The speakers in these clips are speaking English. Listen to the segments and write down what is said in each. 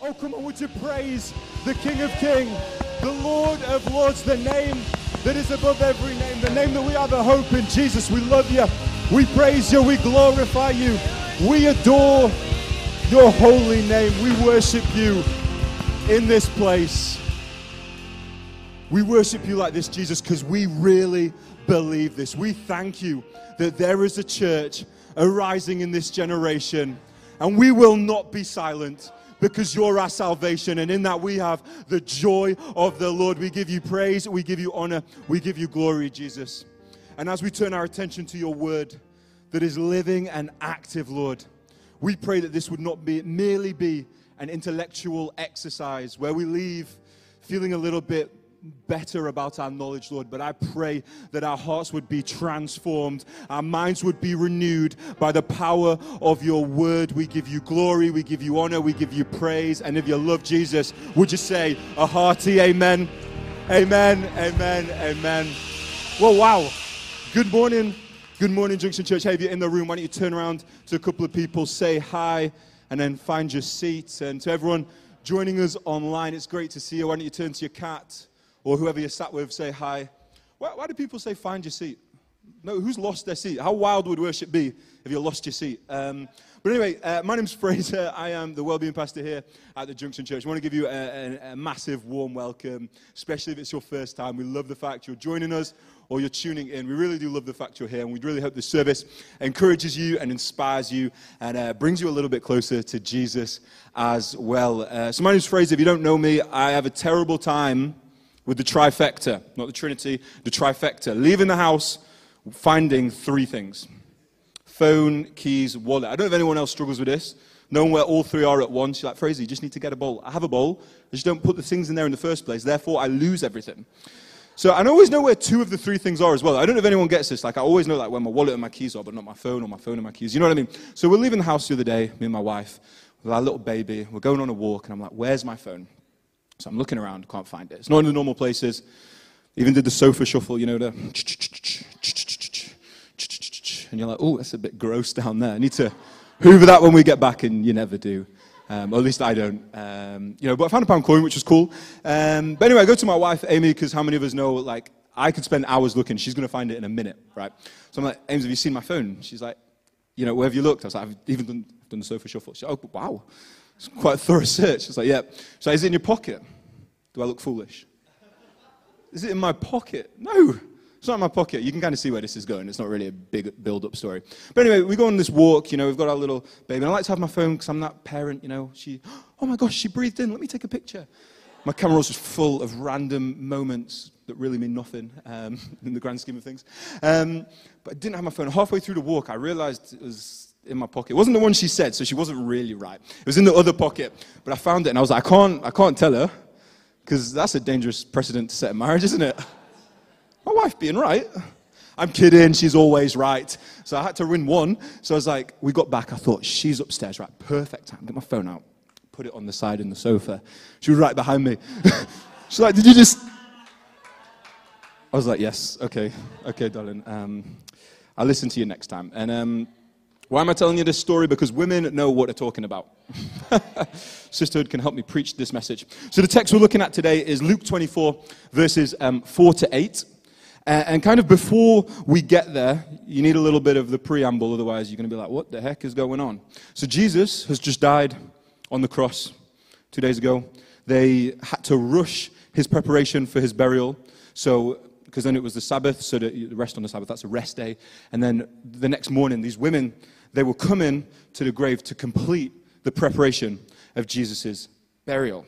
Oh, come on, would you praise the King of Kings, the Lord of Lords, the name that is above every name, the name that we have a hope in. Jesus, we love you. We praise you. We glorify you. We adore your holy name. We worship you in this place. We worship you like this, Jesus, because we really believe this. We thank you that there is a church arising in this generation, and we will not be silent because you're our salvation. And in that, we have the joy of the Lord. We give you praise, we give you honor, we give you glory, Jesus. And as we turn our attention to your word that is living and active, Lord, we pray that this would not be merely be an intellectual exercise where we leave feeling a little bit better about our knowledge, Lord, but I pray that our hearts would be transformed, our minds would be renewed by the power of your word. We give you glory, we give you honor, we give you praise. And if you love Jesus, would you say a hearty amen? Amen, amen, amen. Well, wow. Good morning. Good morning, Junction Church. Hey, if you're in the room, why don't you turn around to a couple of people, say hi, and then find your seat. And to everyone joining us online, it's great to see you. Why don't you turn to your cat? Or whoever you're sat with, say hi. Why, why do people say find your seat? No, who's lost their seat? How wild would worship be if you lost your seat? Um, but anyway, uh, my name's Frazer. I am the well-being Pastor here at the Junction Church. I want to give you a, a, a, massive warm welcome, especially if it's your first time. We love the fact you're joining us or you're tuning in. We really do love the fact you're here, and we really hope this service encourages you and inspires you and uh, brings you a little bit closer to Jesus as well. Uh, so, my name's Frazer. If you don't know me, I have a terrible time with the trifecta, not the Trinity, the trifecta. Leaving the house, finding three things phone, keys, wallet. I don't know if anyone else struggles with this. Knowing where all three are at once, you're like, Frazer, you just need to get a bowl. I have a bowl, I just don't put the things in there in the first place. Therefore, I lose everything. So I always know where two of the three things are as well. I don't know if anyone gets this. Like I always know like where my wallet and my keys are, but not my phone or my phone and my keys. You know what I mean? So we're leaving the house the other day, me and my wife, with our little baby. We're going on a walk, and I'm like, "Where's my phone?" So I'm looking around, can't find it. It's not in the normal places. Even did the sofa shuffle, you know, the and you're like, oh, that's a bit gross down there. I need to hoover that when we get back, and you never do. Um, or at least I don't. Um, you know, but I found a pound coin, which was cool. Um, but anyway, I go to my wife, Amy, because how many of us know, like, I could spend hours looking. She's going to find it in a minute, right? So I'm like, Ames, have you seen my phone? She's like, you know, where have you looked? I was like, I've even done, done the sofa shuffle. She's like, oh, wow. It's quite a thorough search. It's like, yeah. So is it in your pocket? Do I look foolish? Is it in my pocket? No. It's not in my pocket. You can kind of see where this is going. It's not really a big build-up story. But anyway, we go on this walk. You know, we've got our little baby. And I like to have my phone because I'm that parent. You know, she. Oh my gosh, she breathed in. Let me take a picture. My camera was just full of random moments that really mean nothing um, in the grand scheme of things. Um, but I didn't have my phone. Halfway through the walk, I realized it was in my pocket. It wasn't the one she said, so she wasn't really right. It was in the other pocket, but I found it and I was like, I can't, I can't tell her because that's a dangerous precedent to set in marriage, isn't it? My wife being right. I'm kidding, she's always right. So I had to win one. So I was like, we got back. I thought, she's upstairs, right? Perfect time. Get my phone out, put it on the side in the sofa. She was right behind me. She's like, did you just. I was like, yes, okay, okay, darling. Um, I'll listen to you next time. And um, why am I telling you this story? Because women know what they're talking about. Sisterhood can help me preach this message. So, the text we're looking at today is Luke 24, verses um, 4 to 8. and kind of before we get there, you need a little bit of the preamble, otherwise, you're going to be like, what the heck is going on? So, Jesus has just died on the cross two days ago. They had to rush his preparation for his burial. So, because then it was the Sabbath, so the rest on the Sabbath, that's a rest day. And then the next morning, these women they will come in to the grave to complete the preparation of Jesus' burial.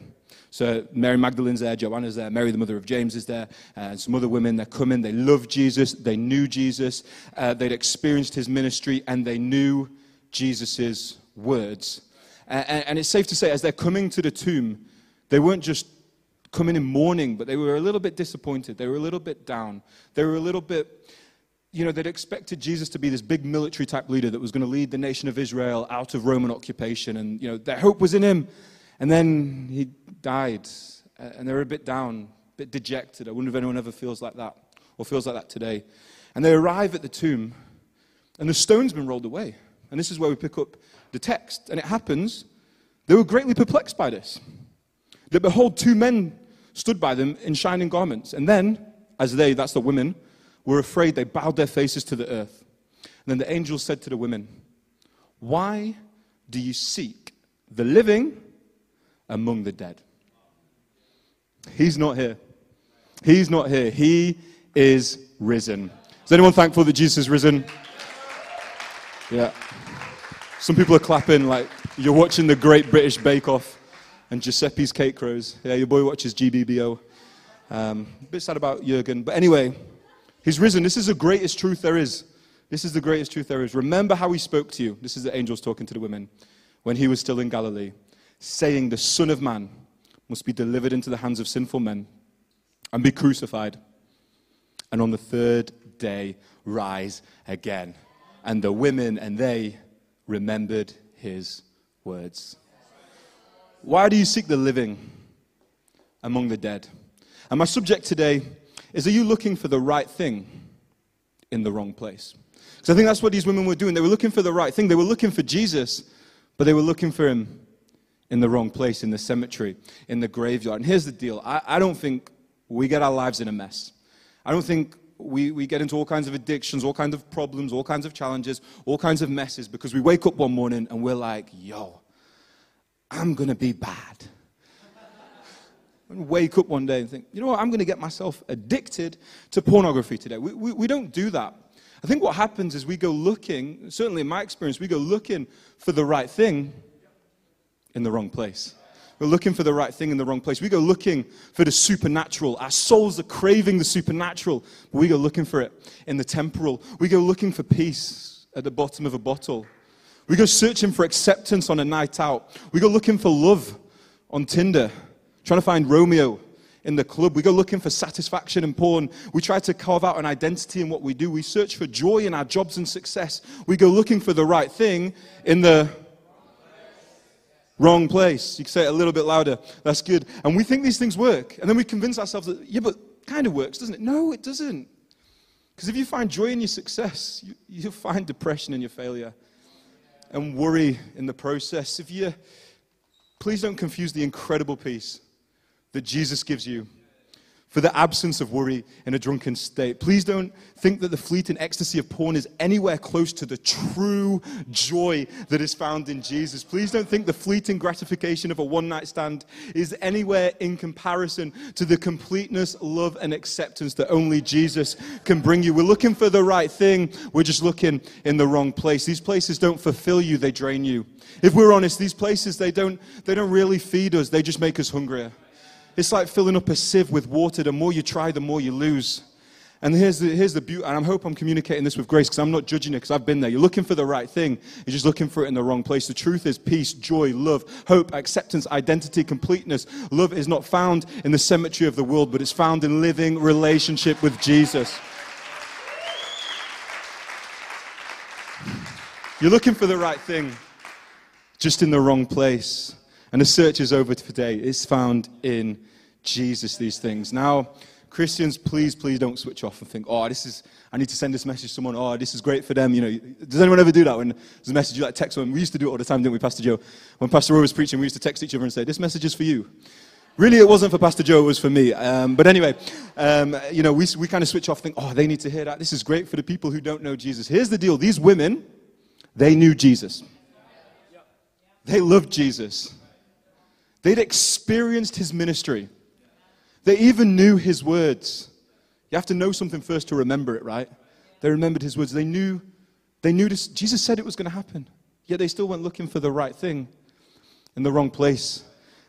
So Mary Magdalene's there, Joanna's there, Mary, the mother of James, is there, and some other women. They're coming. They love Jesus. They knew Jesus. Uh, they'd experienced his ministry, and they knew Jesus' words. Uh, and it's safe to say, as they're coming to the tomb, they weren't just coming in mourning, but they were a little bit disappointed. They were a little bit down. They were a little bit you know, they'd expected Jesus to be this big military type leader that was going to lead the nation of Israel out of Roman occupation. And, you know, their hope was in him. And then he died. And they were a bit down, a bit dejected. I wonder if anyone ever feels like that or feels like that today. And they arrive at the tomb, and the stone's been rolled away. And this is where we pick up the text. And it happens They were greatly perplexed by this. That behold, two men stood by them in shining garments. And then, as they, that's the women, were afraid, they bowed their faces to the earth. And then the angel said to the women, Why do you seek the living among the dead? He's not here. He's not here. He is risen. Is anyone thankful that Jesus is risen? Yeah. Some people are clapping like you're watching the Great British Bake Off and Giuseppe's Cake Crows. Yeah, your boy watches GBBO. Um, a bit sad about Jurgen. But anyway, he's risen. This is the greatest truth there is. This is the greatest truth there is. Remember how he spoke to you. This is the angels talking to the women when he was still in Galilee, saying, The Son of Man must be delivered into the hands of sinful men and be crucified, and on the third day rise again. And the women and they remembered his words. Why do you seek the living among the dead? And my subject today is Are you looking for the right thing in the wrong place? Because I think that's what these women were doing. They were looking for the right thing. They were looking for Jesus, but they were looking for him in the wrong place, in the cemetery, in the graveyard. And here's the deal I, I don't think we get our lives in a mess. I don't think we, we get into all kinds of addictions, all kinds of problems, all kinds of challenges, all kinds of messes because we wake up one morning and we're like, yo, I'm going to be bad. And wake up one day and think, you know what, I'm going to get myself addicted to pornography today. We, we, we don't do that. I think what happens is we go looking, certainly in my experience, we go looking for the right thing in the wrong place. We're looking for the right thing in the wrong place. We go looking for the supernatural. Our souls are craving the supernatural, but we go looking for it in the temporal. We go looking for peace at the bottom of a bottle. We go searching for acceptance on a night out. We go looking for love on Tinder, trying to find Romeo in the club. We go looking for satisfaction in porn. We try to carve out an identity in what we do. We search for joy in our jobs and success. We go looking for the right thing in the Wrong place. You can say it a little bit louder. That's good. And we think these things work. And then we convince ourselves that, yeah, but kind of works, doesn't it? No, it doesn't. Because if you find joy in your success, you, you'll find depression in your failure and worry in the process. If you, please don't confuse the incredible peace that Jesus gives you for the absence of worry in a drunken state. Please don't think that the fleeting ecstasy of porn is anywhere close to the true joy that is found in Jesus. Please don't think the fleeting gratification of a one night stand is anywhere in comparison to the completeness, love, and acceptance that only Jesus can bring you. We're looking for the right thing, we're just looking in the wrong place. These places don't fulfill you, they drain you. If we're honest, these places, they don't, they don't really feed us, they just make us hungrier. It's like filling up a sieve with water. The more you try, the more you lose. And here's the, here's the beauty, and I hope I'm communicating this with grace because I'm not judging it because I've been there. You're looking for the right thing, you're just looking for it in the wrong place. The truth is peace, joy, love, hope, acceptance, identity, completeness. Love is not found in the cemetery of the world, but it's found in living relationship with Jesus. You're looking for the right thing, just in the wrong place. And the search is over today. It's found in Jesus, these things. Now, Christians, please, please don't switch off and think, oh, this is, I need to send this message to someone. Oh, this is great for them. You know, does anyone ever do that when there's a message you like text someone? We used to do it all the time, didn't we, Pastor Joe? When Pastor Roy was preaching, we used to text each other and say, this message is for you. Really, it wasn't for Pastor Joe, it was for me. Um, but anyway, um, you know, we, we kind of switch off, think, oh, they need to hear that. This is great for the people who don't know Jesus. Here's the deal these women, they knew Jesus, they loved Jesus. They'd experienced his ministry. They even knew his words. You have to know something first to remember it, right? They remembered his words. They knew, they knew this. Jesus said it was going to happen. Yet they still went looking for the right thing in the wrong place.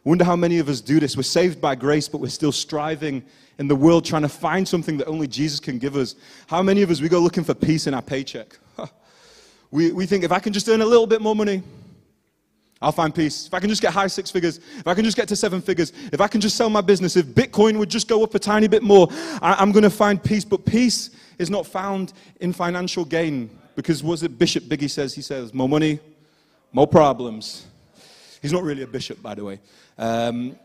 I wonder how many of us do this. We're saved by grace, but we're still striving in the world trying to find something that only Jesus can give us. How many of us, we go looking for peace in our paycheck? we, we think if I can just earn a little bit more money, I'll find peace. If I can just get high six figures, if I can just get to seven figures, if I can just sell my business, if Bitcoin would just go up a tiny bit more, I, am going to find peace. But peace is not found in financial gain. Because was it Bishop Biggie says? He says, more money, more problems. He's not really a bishop, by the way. Um,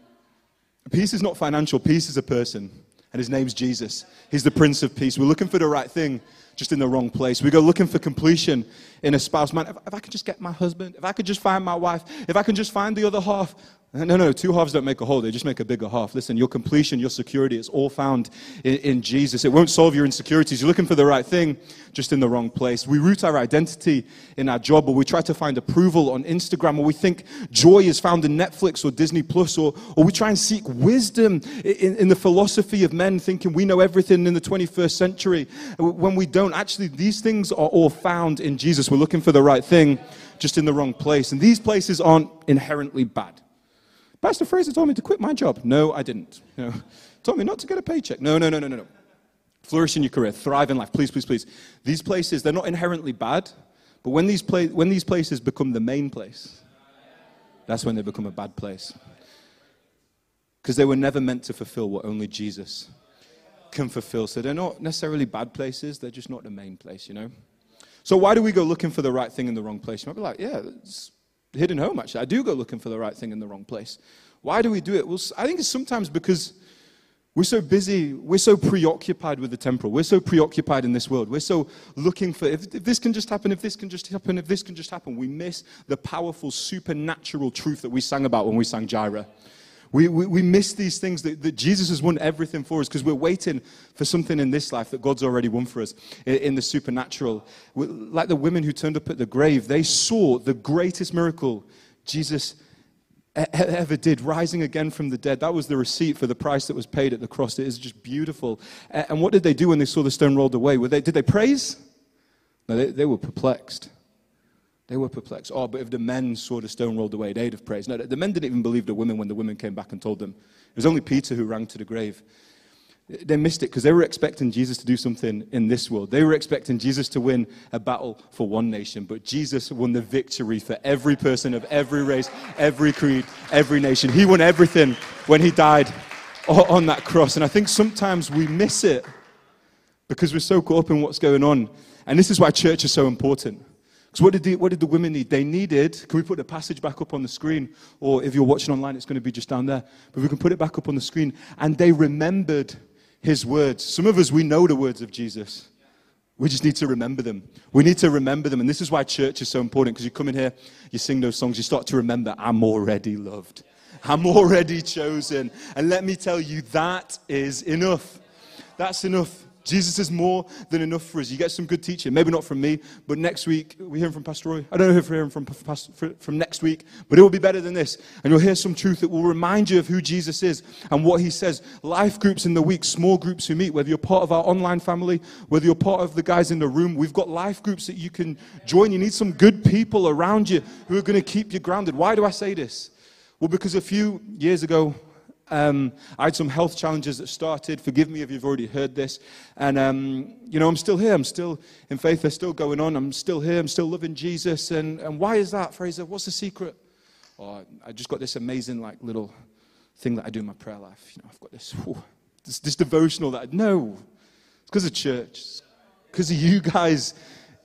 peace is not financial, peace is a person. And his name's Jesus. He's the Prince of Peace. We're looking for the right thing, just in the wrong place. We go looking for completion in a spouse. Man, if, if I could just get my husband, if I could just find my wife, if I can just find the other half, no, no, two halves don't make a whole. They just make a bigger half. Listen, your completion, your security, it's all found in, in, Jesus. It won't solve your insecurities. You're looking for the right thing, just in the wrong place. We root our identity in our job, or we try to find approval on Instagram, or we think joy is found in Netflix or Disney Plus, or, or we try and seek wisdom in, in the philosophy of men, thinking we know everything in the 21st century. When we don't, actually, these things are all found in Jesus. We're looking for the right thing, just in the wrong place. And these places aren't inherently bad. Pastor Frazer told me to quit my job. No, I didn't. You know, told me not to get a paycheck. No, no, no, no, no, no. Flourish in your career, thrive in life. Please, please, please. These places, they're not inherently bad, but when these, pla- when these places become the main place, that's when they become a bad place. Because they were never meant to fulfill what only Jesus can fulfill. So they're not necessarily bad places, they're just not the main place, you know? So why do we go looking for the right thing in the wrong place? You might be like, yeah, it's hidden home, actually. I do go looking for the right thing in the wrong place. Why do we do it? Well, I think it's sometimes because we're so busy, we're so preoccupied with the temporal. We're so preoccupied in this world. We're so looking for if, if, this can just happen, if this can just happen, if this can just happen. We miss the powerful supernatural truth that we sang about when we sang Jireh. We, we, we miss these things that, that, Jesus has won everything for us because we're waiting for something in this life that God's already won for us in, in the supernatural. We, like the women who turned up at the grave, they saw the greatest miracle Jesus ever did, rising again from the dead. That was the receipt for the price that was paid at the cross. It is just beautiful. And what did they do when they saw the stone rolled away? They, did they praise? No, they, they were perplexed. They were perplexed. Oh, but if the men saw the stone rolled away, they'd have praised. No, the men didn't even believe the women when the women came back and told them. It was only Peter who rang to the grave. They missed it because they were expecting Jesus to do something in this world. They were expecting Jesus to win a battle for one nation, but Jesus won the victory for every person of every race, every creed, every nation. He won everything when he died on that cross. And I think sometimes we miss it because we're so caught up in what's going on. And this is why church is so important. So, what did, the, what did the women need? They needed, can we put the passage back up on the screen? Or if you're watching online, it's going to be just down there. But we can put it back up on the screen. And they remembered his words. Some of us, we know the words of Jesus. We just need to remember them. We need to remember them. And this is why church is so important because you come in here, you sing those songs, you start to remember, I'm already loved. I'm already chosen. And let me tell you, that is enough. That's enough. Jesus is more than enough for us. You get some good teaching, maybe not from me, but next week, we hear from Pastor Roy. I don't know if we're hearing from, from next week, but it will be better than this. And you'll hear some truth that will remind you of who Jesus is and what he says. Life groups in the week, small groups who meet, whether you're part of our online family, whether you're part of the guys in the room, we've got life groups that you can join. You need some good people around you who are going to keep you grounded. Why do I say this? Well, because a few years ago, um, I had some health challenges that started. Forgive me if you've already heard this. And, um, you know, I'm still here. I'm still in faith. They're still going on. I'm still here. I'm still loving Jesus. And, and why is that, Frazer? What's the secret? Oh, I just got this amazing, like, little thing that I do in my prayer life. You know, I've got this, this, this, devotional that I know. It's because of church. It's because of you guys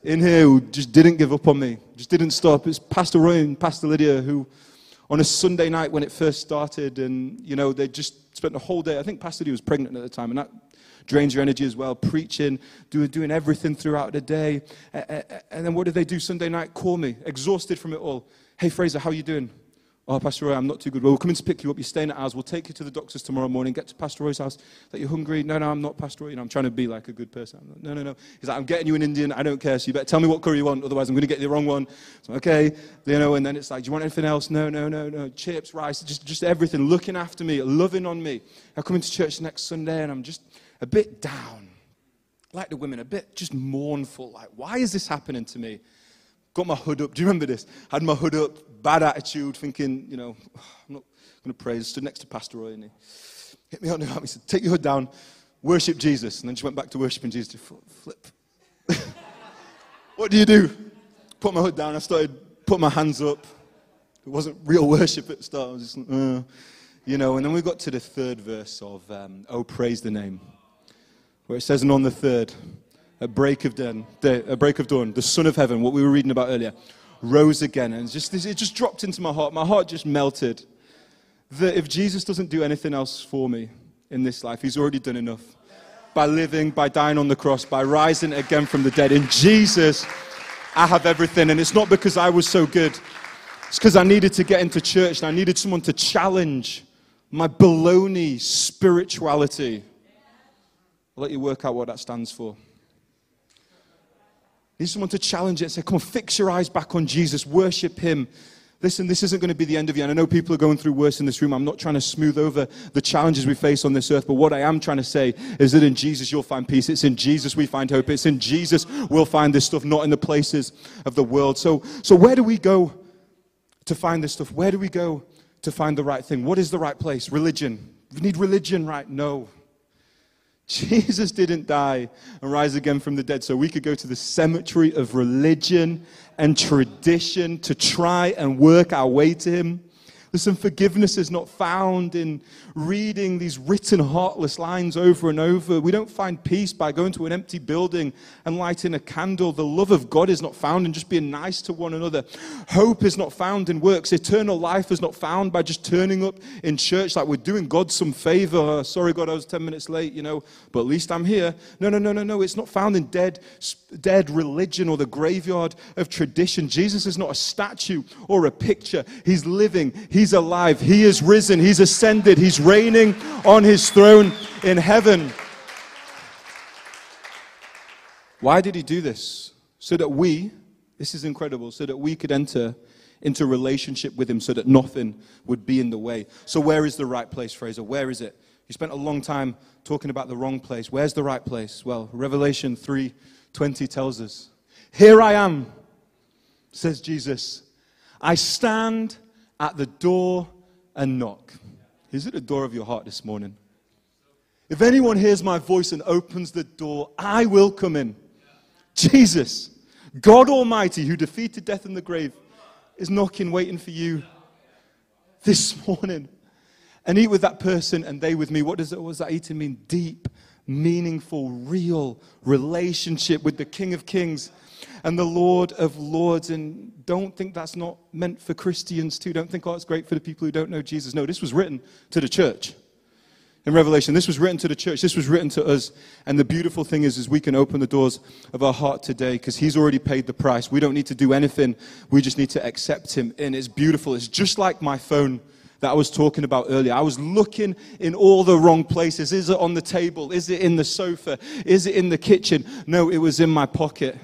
in here who just didn't give up on me, just didn't stop. It's Pastor Roy and Pastor Lydia who on a Sunday night when it first started, and you know they just spent the whole day. I think Pastor D was pregnant at the time, and that drains your energy as well. Preaching, doing, doing everything throughout the day, and then what did they do Sunday night? Call me, exhausted from it all. Hey Frazer, how are you doing? Oh, Pastor Roy, I'm not too good. Well, we'll come to pick you up. You're staying at ours. We'll take you to the doctor's tomorrow morning. Get to Pastor Roy's house. That you're hungry? No, no, I'm not Pastor Roy. You know, I'm trying to be like a good person. Like, no, no, no. He's like, I'm getting you an Indian. I don't care. So you better tell me what curry you want. Otherwise, I'm going to get the wrong one. So, okay. You know, and then it's like, do you want anything else? No, no, no, no. Chips, rice, just, just everything. Looking after me, loving on me. I come into church next Sunday and I'm just a bit down. Like the women, a bit just mournful. Like, why is this happening to me? Got my hood up. Do you remember this? Had my hood up, bad attitude, thinking, you know, I'm not going to pray. I stood next to Pastor Roy and he hit me on the arm. He said, Take your hood down, worship Jesus. And then she went back to worshiping Jesus. Flip. what do you do? Put my hood down. I started putting my hands up. It wasn't real worship at the start. I was just, uh, you know. And then we got to the third verse of, um, Oh, praise the name, where it says, And on the third, at break of dawn, day, at break of dawn, the Son of Heaven, what we were reading about earlier, rose again. And just, it just dropped into my heart. My heart just melted. That if Jesus doesn't do anything else for me in this life, he's already done enough. by living, by dying on the cross, by rising again from the dead. In Jesus, I have everything. And it's not because I was so good, it's because I needed to get into church and I needed someone to challenge my baloney spirituality. I'll let you work out what that stands for. Need someone to challenge it and say, Come on, fix your eyes back on Jesus, worship Him. Listen, this isn't going to be the end of you. And I know people are going through worse in this room. I'm not trying to smooth over the challenges we face on this earth. But what I am trying to say is that in Jesus you'll find peace. It's in Jesus we find hope. It's in Jesus we'll find this stuff, not in the places of the world. So, so where do we go to find this stuff? Where do we go to find the right thing? What is the right place? Religion. We need religion, right? No. Jesus didn't die and rise again from the dead so we could go to the cemetery of religion and tradition to try and work our way to Him. Listen, forgiveness is not found in reading these written heartless lines over and over. We don't find peace by going to an empty building and lighting a candle. The love of God is not found in just being nice to one another. Hope is not found in works. Eternal life is not found by just turning up in church like we're doing God some favor. Oh, sorry, God, I was 10 minutes late, you know, but at least I'm here. No, no, no, no, no. It's not found in dead, dead religion or the graveyard of tradition. Jesus is not a statue or a picture. He's living. Alive. He is risen. He's ascended. He's reigning on his throne in heaven. Why did he do this? So that we, this is incredible, so that we could enter into relationship with him so that nothing would be in the way. So, where is the right place, Frazer? Where is it? You spent a long time talking about the wrong place. Where's the right place? Well, Revelation 3:20 tells us, "Here I am," says Jesus. "I stand at the door and knock." Is it the door of your heart this morning? If anyone hears my voice and opens the door, I will come in. Jesus, God Almighty, who defeated death and the grave, is knocking, waiting for you this morning. And eat with that person and they with me. What does, what does that eating mean? Deep, meaningful, real relationship with the King of Kings and the Lord of Lords. And don't think that's not meant for Christians too. Don't think, oh, it's great for the people who don't know Jesus. No, this was written to the church. In Revelation, this was written to the church. This was written to us. And the beautiful thing is, is we can open the doors of our heart today because He's already paid the price. We don't need to do anything. We just need to accept Him. And it's beautiful. It's just like my phone that I was talking about earlier. I was looking in all the wrong places. Is it on the table? Is it in the sofa? Is it in the kitchen? No, it was in my pocket.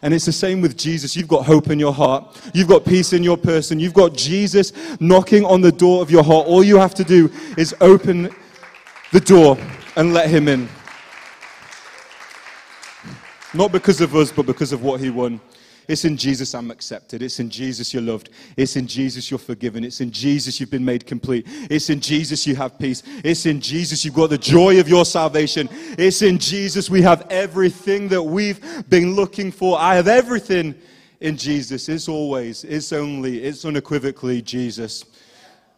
And it's the same with Jesus. You've got hope in your heart. You've got peace in your person. You've got Jesus knocking on the door of your heart. All you have to do is open the door and let him in. Not because of us, but because of what he won. It's in Jesus I'm accepted. It's in Jesus you're loved. It's in Jesus you're forgiven. It's in Jesus you've been made complete. It's in Jesus you have peace. It's in Jesus you've got the joy of your salvation. It's in Jesus we have everything that we've been looking for. I have everything in Jesus. It's always, it's only, it's unequivocally Jesus.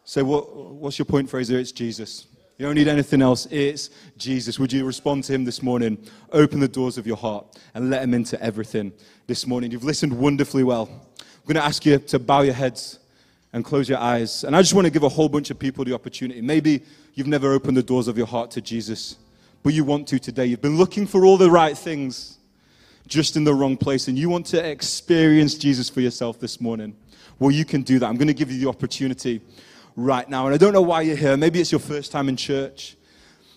So, what, what's your point, Frazer? It's Jesus. You don't need anything else. It's Jesus. Would you respond to him this morning? Open the doors of your heart and let him into everything this morning. You've listened wonderfully well. I'm going to ask you to bow your heads and close your eyes. And I just want to give a whole bunch of people the opportunity. Maybe you've never opened the doors of your heart to Jesus, but you want to today. You've been looking for all the right things, just in the wrong place, and you want to experience Jesus for yourself this morning. Well, you can do that. I'm going to give you the opportunity right now. And I don't know why you're here. Maybe it's your first time in church.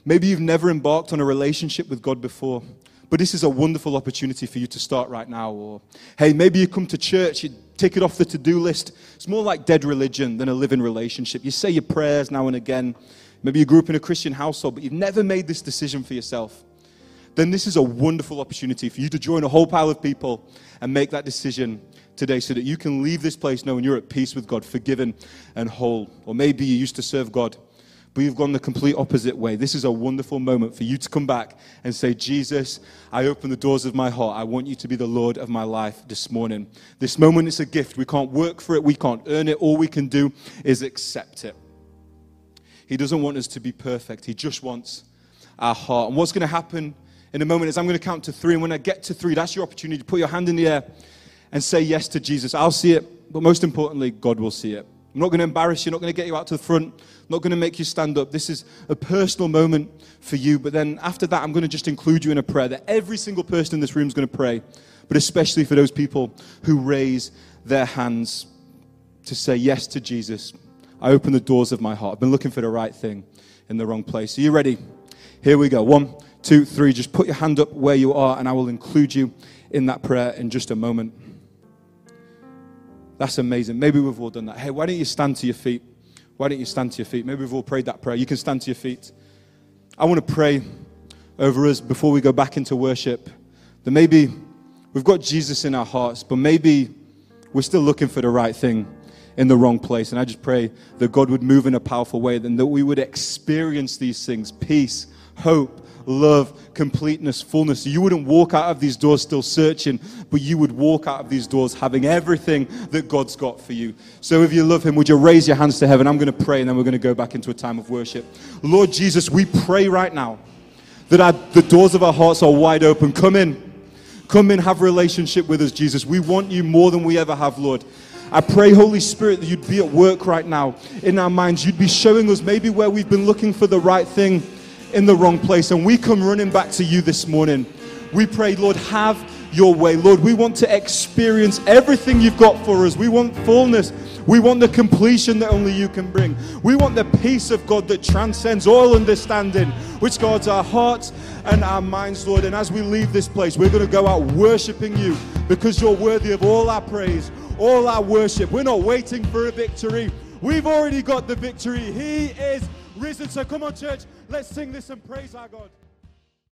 Maybe you've never embarked on a relationship with God before. But this is a wonderful opportunity for you to start right now. Or, hey, maybe you come to church, you take it off the to do list. It's more like dead religion than a living relationship. You say your prayers now and again. Maybe you grew up in a Christian household, but you've never made this decision for yourself. Then this is a wonderful opportunity for you to join a whole pile of people and make that decision today so that you can leave this place knowing you're at peace with God, forgiven and whole. Or maybe you used to serve God, but you've gone the complete opposite way. This is a wonderful moment for you to come back and say, Jesus, I open the doors of my heart. I want you to be the Lord of my life this morning. This moment is a gift. We can't work for it, we can't earn it. All we can do is accept it. He doesn't want us to be perfect, He just wants our heart. And what's going to happen in a moment is I'm going to count to three. And when I get to three, that's your opportunity to put your hand in the air and say yes to Jesus. I'll see it, but most importantly, God will see it. I'm not going to embarrass you, not going to get you out to the front, not going to make you stand up. This is a personal moment for you. But then after that, I'm going to just include you in a prayer that every single person in this room is going to pray, but especially for those people who raise their hands to say yes to Jesus. I open the doors of my heart. I've been looking for the right thing in the wrong place. Are you ready? Here we go. One, two, three. Just put your hand up where you are, and I will include you in that prayer in just a moment. That's amazing. Maybe we've all done that. Hey, why don't you stand to your feet? Why don't you stand to your feet? Maybe we've all prayed that prayer. You can stand to your feet. I want to pray over us before we go back into worship that maybe we've got Jesus in our hearts, but maybe we're still looking for the right thing in the wrong place. And I just pray that God would move in a powerful way, and that we would experience these things peace, hope, love, completeness, fullness. You wouldn't walk out of these doors still searching, but you would walk out of these doors having everything that God's got for you. So if you love Him, would you raise your hands to heaven? I'm going to pray and then we're going to go back into a time of worship. Lord Jesus, we pray right now that our, the doors of our hearts are wide open. Come in. Come in, have relationship with us, Jesus. We want you more than we ever have, Lord. I pray, Holy Spirit, that you'd be at work right now in our minds. You'd be showing us maybe where we've been looking for the right thing in the wrong place. And we come running back to you this morning. We pray, Lord, have your way. Lord, we want to experience everything you've got for us. We want fullness. We want the completion that only you can bring. We want the peace of God that transcends all understanding, which guards our hearts and our minds, Lord. And as we leave this place, we're going to go out worshiping you because you're worthy of all our praise, all our worship. We're not waiting for a victory. We've already got the victory. He is risen. So come on, church, let's sing this and praise our God.